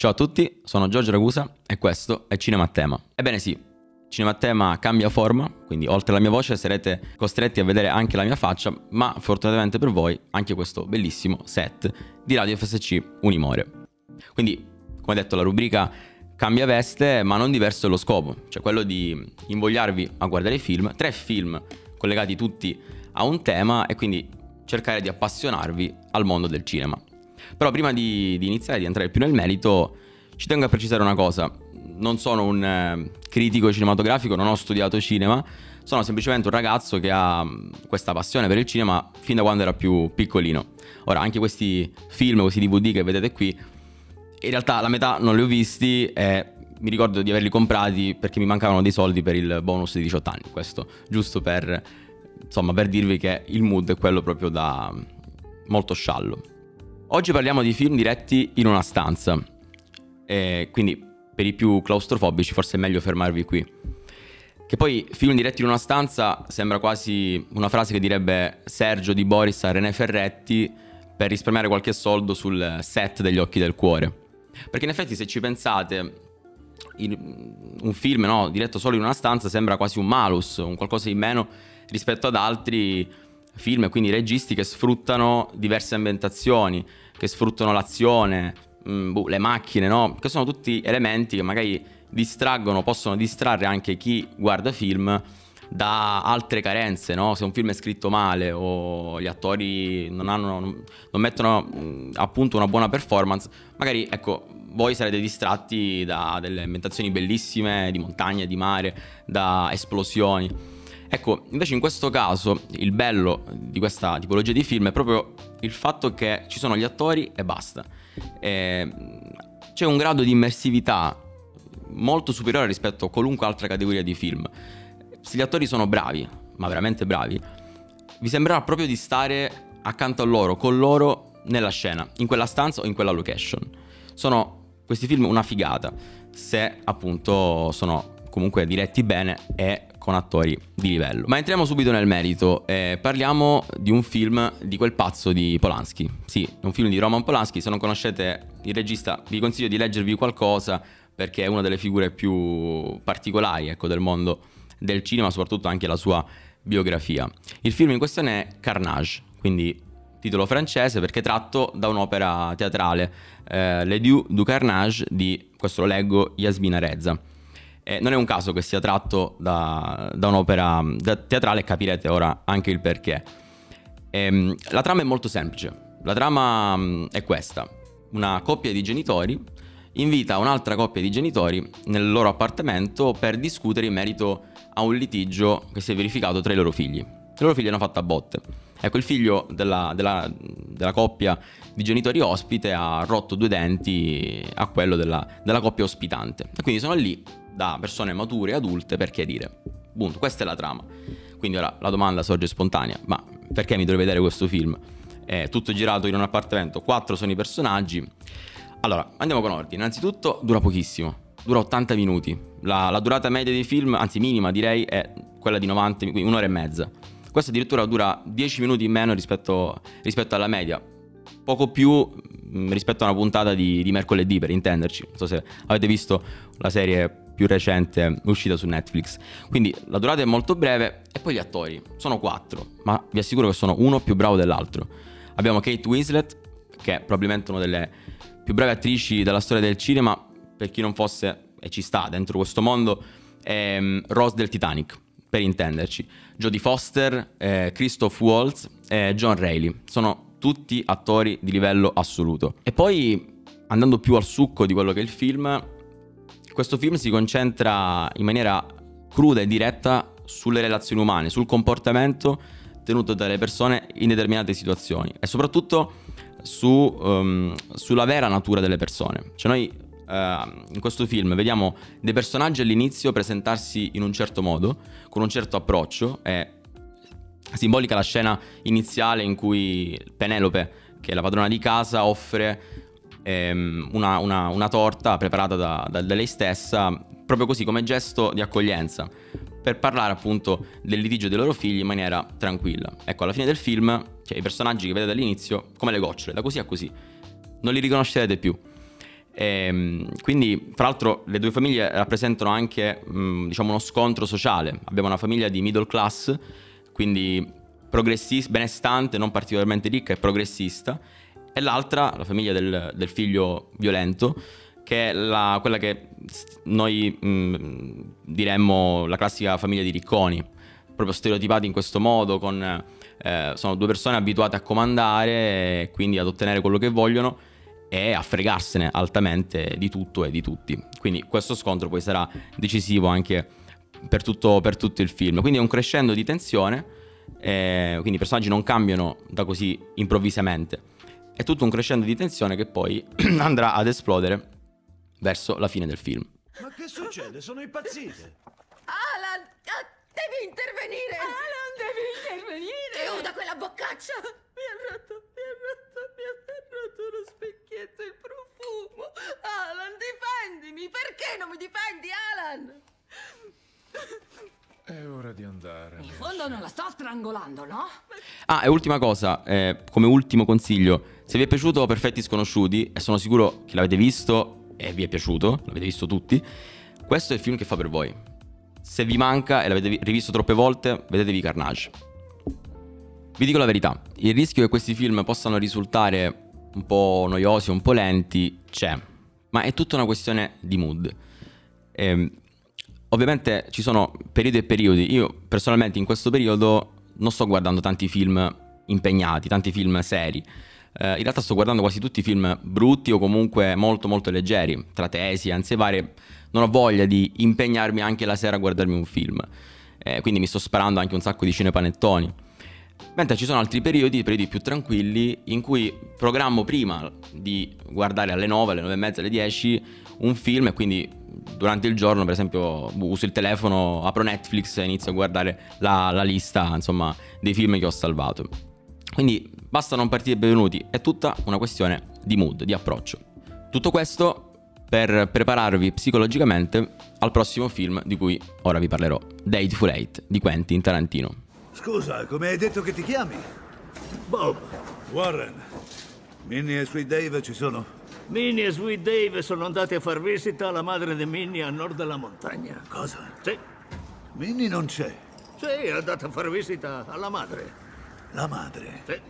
Ciao a tutti, sono Giorgio Ragusa e questo è Cinema a Tema. Ebbene sì, Cinema a Tema cambia forma, quindi oltre alla mia voce sarete costretti a vedere anche la mia faccia, ma fortunatamente per voi anche questo bellissimo set di Radio FSC Unimore. Quindi, come detto, la rubrica cambia veste, ma non diverso è lo scopo, cioè quello di invogliarvi a guardare i film, tre film collegati tutti a un tema e quindi cercare di appassionarvi al mondo del cinema. Però prima di, di iniziare, di entrare più nel merito, ci tengo a precisare una cosa. Non sono un eh, critico cinematografico, non ho studiato cinema, sono semplicemente un ragazzo che ha mm, questa passione per il cinema fin da quando era più piccolino. Ora, anche questi film, questi DVD che vedete qui, in realtà la metà non li ho visti e mi ricordo di averli comprati perché mi mancavano dei soldi per il bonus di 18 anni. Questo giusto per, insomma, per dirvi che il mood è quello proprio da molto sciallo. Oggi parliamo di film diretti in una stanza, e quindi per i più claustrofobici forse è meglio fermarvi qui. Che poi film diretti in una stanza sembra quasi una frase che direbbe Sergio Di Boris a René Ferretti per risparmiare qualche soldo sul set degli Occhi del Cuore. Perché in effetti se ci pensate, un film no, diretto solo in una stanza sembra quasi un malus, un qualcosa in meno rispetto ad altri film e quindi registi che sfruttano diverse ambientazioni, che sfruttano l'azione, mh, mm, boh, le macchine, no? Che sono tutti elementi che magari distraggono, possono distrarre anche chi guarda film da altre carenze, no? Se un film è scritto male o gli attori non, hanno, non mettono mm, appunto una buona performance, magari ecco, voi sarete distratti da delle ambientazioni bellissime di montagna, di mare, da esplosioni. Ecco, invece in questo caso il bello di questa tipologia di film è proprio il fatto che ci sono gli attori e basta. E c'è un grado di immersività molto superiore rispetto a qualunque altra categoria di film. Se gli attori sono bravi, ma veramente bravi, vi sembrerà proprio di stare accanto a loro, con loro nella scena, in quella stanza o in quella location. Sono questi film una figata, se appunto sono comunque diretti bene e con attori di livello. Ma entriamo subito nel merito. Eh, parliamo di un film di quel pazzo di Polanski. Sì, un film di Roman Polanski. Se non conoscete il regista, vi consiglio di leggervi qualcosa perché è una delle figure più particolari ecco, del mondo del cinema, soprattutto anche la sua biografia. Il film in questione è Carnage, quindi titolo francese perché tratto da un'opera teatrale, eh, Le Dieu du Carnage di, questo lo leggo, Yasmina Rezza. Eh, non è un caso che sia tratto da, da un'opera da teatrale, capirete ora anche il perché. Eh, la trama è molto semplice. La trama mm, è questa. Una coppia di genitori invita un'altra coppia di genitori nel loro appartamento per discutere in merito a un litigio che si è verificato tra i loro figli. I loro figli hanno fatto a botte. Ecco, il figlio della, della, della, coppia di genitori ospite ha rotto due denti a quello della, della coppia ospitante. E quindi sono lì da persone mature e adulte per chiarire. Punto, questa è la trama. Quindi ora la domanda sorge spontanea, ma perché mi dovrei vedere questo film? È tutto girato in un appartamento, quattro sono i personaggi. Allora, andiamo con ordine. Innanzitutto dura pochissimo, dura 80 minuti. La, la durata media dei film, anzi minima direi, è quella di 90, quindi un'ora e mezza. Questo addirittura dura 10 minuti in meno rispetto, rispetto alla media. Poco più mm, rispetto a una puntata di, di mercoledì, per intenderci. Non so se avete visto la serie più recente uscita su Netflix. Quindi la durata è molto breve e poi gli attori sono quattro, ma vi assicuro che sono uno più bravo dell'altro. Abbiamo Kate Winslet, che è probabilmente una delle più brave attrici della storia del cinema, per chi non fosse e ci sta dentro questo mondo, è um, Rose del Titanic, per intenderci. Jodie Foster, eh, Christoph Waltz e John Reilly. Sono tutti attori di livello assoluto. E poi, andando più al succo di quello che è il film, questo film si concentra in maniera cruda e diretta sulle relazioni umane, sul comportamento tenuto dalle persone in determinate situazioni e soprattutto su, um, sulla vera natura delle persone. Cioè noi uh, in questo film vediamo dei personaggi all'inizio presentarsi in un certo modo, con un certo approccio, è simbolica la scena iniziale in cui Penelope, che è la padrona di casa, offre ehm, una, una, una, torta preparata da, da, da lei stessa, proprio così come gesto di accoglienza, per parlare appunto del litigio dei loro figli in maniera tranquilla. Ecco, alla fine del film, cioè i personaggi che vedete all'inizio, come le gocciole, da così a così, non li riconoscerete più. E, quindi, fra l'altro, le due famiglie rappresentano anche mh, diciamo uno scontro sociale. Abbiamo una famiglia di middle class, quindi progressista, benestante, non particolarmente ricca e progressista, e l'altra, la famiglia del, del figlio violento, che è la, quella che noi mh, diremmo la classica famiglia di ricconi, proprio stereotipati in questo modo, con, eh, sono due persone abituate a comandare quindi ad ottenere quello che vogliono e a fregarsene altamente di tutto e di tutti. Quindi questo scontro poi sarà decisivo anche per tutto, per tutto il film. Quindi è un crescendo di tensione, eh, quindi i personaggi non cambiano da così improvvisamente. È tutto un crescendo di tensione che poi andrà ad esplodere verso la fine del film. Ma che succede? Sono impazzite! Alan, ah, devi intervenire! Alan, devi intervenire! Chiuda quella boccaccia! Mi ha rotto, mi ha rotto, mi ha rotto uno specchietto il profumo! Alan, difendimi! Perché non mi difendi, Alan? Di andare. In fondo non la sto strangolando, no? Ah, e ultima cosa, eh, come ultimo consiglio, se vi è piaciuto Perfetti Sconosciuti, e sono sicuro che l'avete visto e vi è piaciuto, l'avete visto tutti, questo è il film che fa per voi. Se vi manca e l'avete rivisto troppe volte, vedetevi Carnage. Vi dico la verità, il rischio che questi film possano risultare un po' noiosi, un po' lenti, c'è, ma è tutta una questione di mood. Ehm, ovviamente ci sono periodi e periodi. Io personalmente in questo periodo non sto guardando tanti film impegnati, tanti film seri. Eh, in realtà sto guardando quasi tutti i film brutti o comunque molto molto leggeri, tra tesi, ansie varie. Non ho voglia di impegnarmi anche la sera a guardarmi un film. Eh, quindi mi sto sparando anche un sacco di cinepanettoni. Mentre ci sono altri periodi, periodi più tranquilli, in cui programmo prima di guardare alle 9, alle 9 e mezza, alle 10 un film e quindi durante il giorno, per esempio, uso il telefono, apro Netflix e inizio a guardare la, la lista, insomma, dei film che ho salvato. Quindi basta non partire benvenuti, è tutta una questione di mood, di approccio. Tutto questo per prepararvi psicologicamente al prossimo film di cui ora vi parlerò, Dateful Eight di Quentin Tarantino. Scusa, come hai detto che ti chiami? Bob, Warren. Minnie e Sweet Dave ci sono? Minnie e Sweet Dave sono andati a far visita alla madre di Minnie a nord della montagna. Cosa? Sì, Minnie non c'è. sì, è andata a far visita alla madre. La madre. Sì.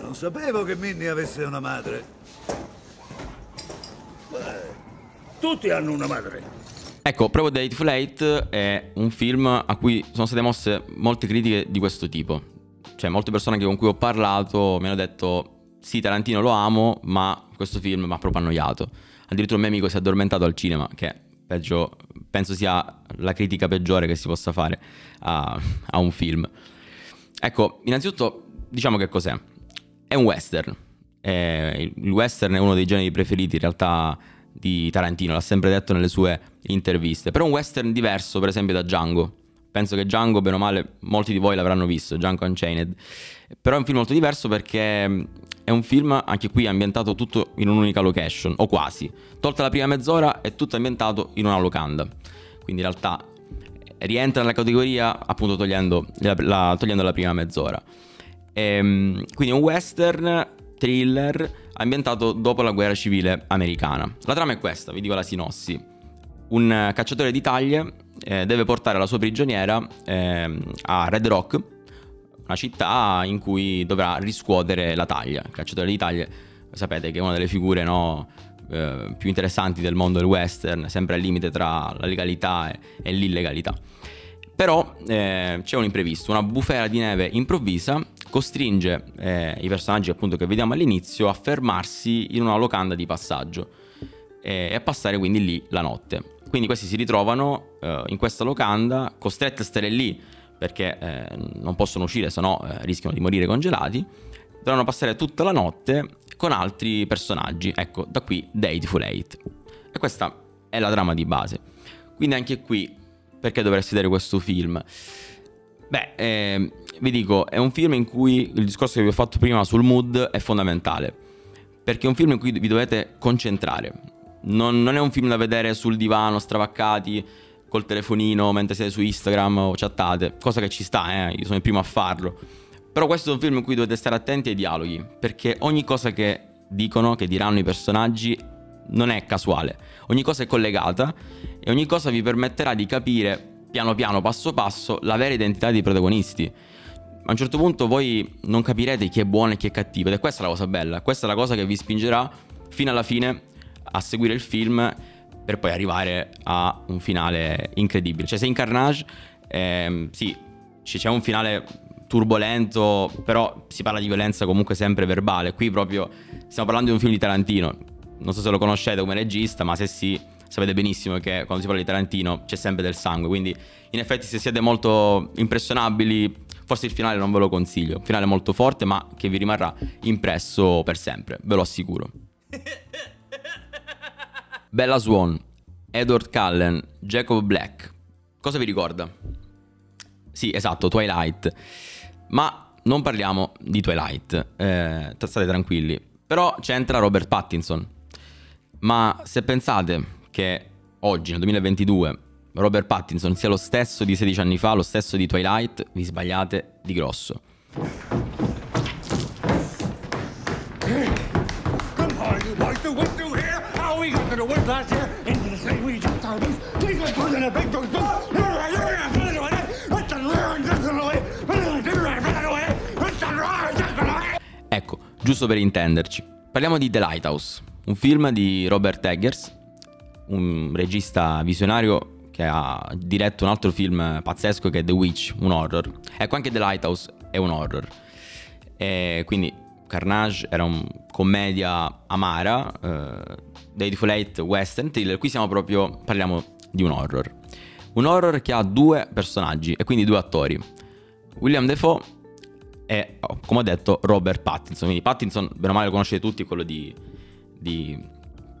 Non sapevo che Minnie avesse una madre. Tutti hanno una madre. Ecco, proprio Dateful Eight è un film a cui sono state mosse molte critiche di questo tipo. Cioè, molte persone con cui ho parlato mi hanno detto sì, Tarantino lo amo, ma questo film mi ha proprio annoiato. Addirittura un mio amico si è addormentato al cinema, che peggio, penso sia la critica peggiore che si possa fare a, a un film. Ecco, innanzitutto diciamo che cos'è. È un western. Eh, il western è uno dei generi preferiti in realtà di Tarantino, l'ha sempre detto nelle sue interviste. Però è un western diverso, per esempio, da Django. Penso che Django, bene o male, molti di voi l'avranno visto, Django Unchained. Però è un film molto diverso perché è un film, anche qui, ambientato tutto in un'unica location, o quasi. Tolta la prima mezz'ora, è tutto ambientato in una locanda. Quindi in realtà rientra nella categoria, appunto, togliendo la, la, togliendo la prima mezz'ora. E, quindi è un western thriller ambientato dopo la guerra civile americana. La trama è questa, vi dico la sinossi. Un cacciatore di taglie eh, deve portare la sua prigioniera eh, a Red Rock, una città in cui dovrà riscuotere la taglia. Il cacciatore di taglie, sapete che è una delle figure no, eh, più interessanti del mondo del western, sempre al limite tra la legalità e, e l'illegalità. Però eh, c'è un imprevisto, una bufera di neve improvvisa costringe eh, i personaggi appunto che vediamo all'inizio a fermarsi in una locanda di passaggio eh, e a passare quindi lì la notte. Quindi questi si ritrovano eh, in questa locanda costretti a stare lì perché eh, non possono uscire, se no eh, rischiano di morire congelati. Dovranno passare tutta la notte con altri personaggi. Ecco, da qui Dateful Eight. E questa è la trama di base. Quindi anche qui, perché dovresti vedere questo film? Beh, eh, vi dico, è un film in cui il discorso che vi ho fatto prima sul mood è fondamentale. Perché è un film in cui vi dovete concentrare. Non, non è un film da vedere sul divano, stravaccati, col telefonino mentre siete su Instagram o chattate, cosa che ci sta, eh, io sono il primo a farlo. Però questo è un film in cui dovete stare attenti ai dialoghi, perché ogni cosa che dicono, che diranno i personaggi, non è casuale. Ogni cosa è collegata e ogni cosa vi permetterà di capire piano piano, passo passo, la vera identità dei protagonisti. A un certo punto voi non capirete chi è buono e chi è cattivo ed è questa la cosa bella, questa è la cosa che vi spingerà fino alla fine a seguire il film per poi arrivare a un finale incredibile. Cioè se in Carnage, ehm, sì, c'è un finale turbolento, però si parla di violenza comunque sempre verbale. Qui proprio stiamo parlando di un film di Tarantino. Non so se lo conoscete come regista, ma se sì, sapete benissimo che quando si parla di Tarantino c'è sempre del sangue. Quindi in effetti se siete molto impressionabili, forse il finale non ve lo consiglio. Un finale molto forte, ma che vi rimarrà impresso per sempre, ve lo assicuro. Bella Swan, Edward Cullen, Jacob Black. Cosa vi ricorda? Sì, esatto, Twilight. Ma non parliamo di Twilight, eh, state tranquilli. Però c'entra Robert Pattinson. Ma se pensate che oggi, nel 2022, Robert Pattinson sia lo stesso di 16 anni fa, lo stesso di Twilight, vi sbagliate di grosso. Here. How we got to the woods last year? Into the city, we jumped out of these. We got put in a big dog. Ecco, giusto per intenderci, parliamo di The Lighthouse, un film di Robert Eggers, un regista visionario che ha diretto un altro film pazzesco che è The Witch, un horror. Ecco, anche The Lighthouse è un horror. E quindi Carnage era una commedia amara, eh, Dateful Eight western thriller, qui siamo proprio, parliamo di un horror. Un horror che ha due personaggi e quindi due attori. William Defoe e, oh, come ho detto, Robert Pattinson. Quindi Pattinson, bene o male lo conoscete tutti, quello di, di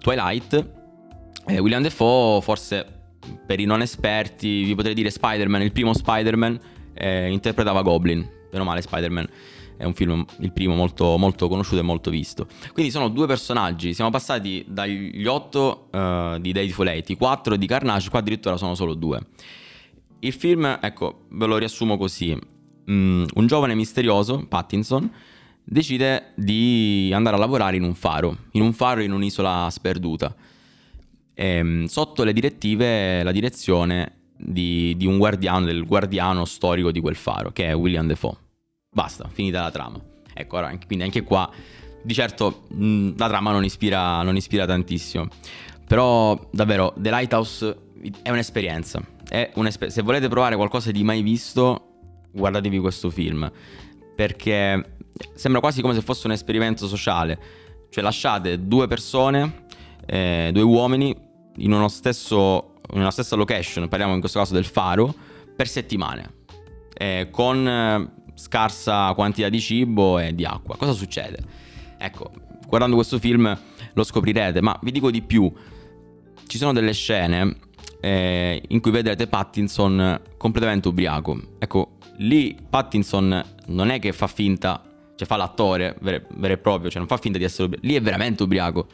Twilight. E William Defoe, forse per i non esperti, vi potrei dire Spider-Man, il primo Spider-Man, eh, interpretava Goblin. Bene o male Spider-Man è un film, il primo, molto, molto conosciuto e molto visto. Quindi sono due personaggi, siamo passati dagli otto uh, di Eight, i quattro di Carnage, qua addirittura sono solo due. Il film, ecco, ve lo riassumo così. Mm, un giovane misterioso, Pattinson, decide di andare a lavorare in un faro, in un faro in un'isola sperduta. E, ehm, sotto le direttive, la direzione di, di un guardiano, del guardiano storico di quel faro, che è William Defoe. Basta, finita la trama. Ecco, ora, quindi anche qua, di certo, mh, la trama non ispira, non ispira tantissimo. Però, davvero, The Lighthouse è un'esperienza. È un'esper- se volete provare qualcosa di mai visto, guardatevi questo film. Perché sembra quasi come se fosse un esperimento sociale. Cioè, lasciate due persone, eh, due uomini, in, uno stesso, in una stessa location, parliamo in questo caso del faro, per settimane. Eh, con scarsa quantità di cibo e di acqua. Cosa succede? Ecco, guardando questo film lo scoprirete, ma vi dico di più. Ci sono delle scene eh, in cui vedrete Pattinson completamente ubriaco. Ecco, lì Pattinson non è che fa finta, cioè fa l'attore vero, vero e proprio, cioè non fa finta di essere ubriaco, lì è veramente ubriaco.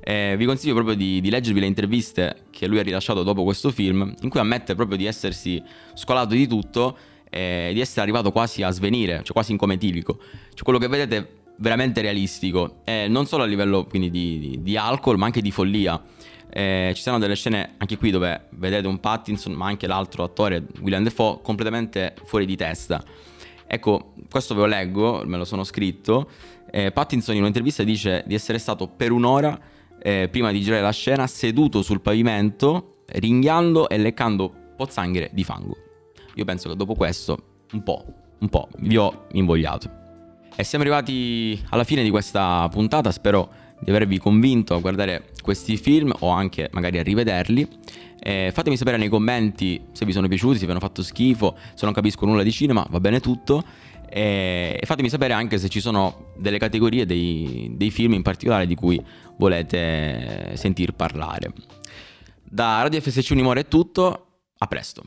Eh, vi consiglio proprio di, di, leggervi le interviste che lui ha rilasciato dopo questo film, in cui ammette proprio di essersi scolato di tutto eh, di essere arrivato quasi a svenire, cioè quasi in come etilico. Cioè quello che vedete è veramente realistico, eh, non solo a livello quindi di, di, di alcol, ma anche di follia. Eh, ci sono delle scene anche qui dove vedete un Pattinson, ma anche l'altro attore, William Defoe, completamente fuori di testa. Ecco, questo ve lo leggo, me lo sono scritto. Eh, Pattinson in un'intervista dice di essere stato per un'ora eh, prima di girare la scena seduto sul pavimento, ringhiando e leccando pozzanghere di fango. Io penso che dopo questo, un po', un po', vi ho invogliato. E siamo arrivati alla fine di questa puntata, spero di avervi convinto a guardare questi film o anche magari a rivederli. E fatemi sapere nei commenti se vi sono piaciuti, se vi hanno fatto schifo, se non capisco nulla di cinema, va bene tutto. E fatemi sapere anche se ci sono delle categorie dei, dei film in particolare di cui volete sentir parlare. Da Radio FSC Unimore è tutto, a presto.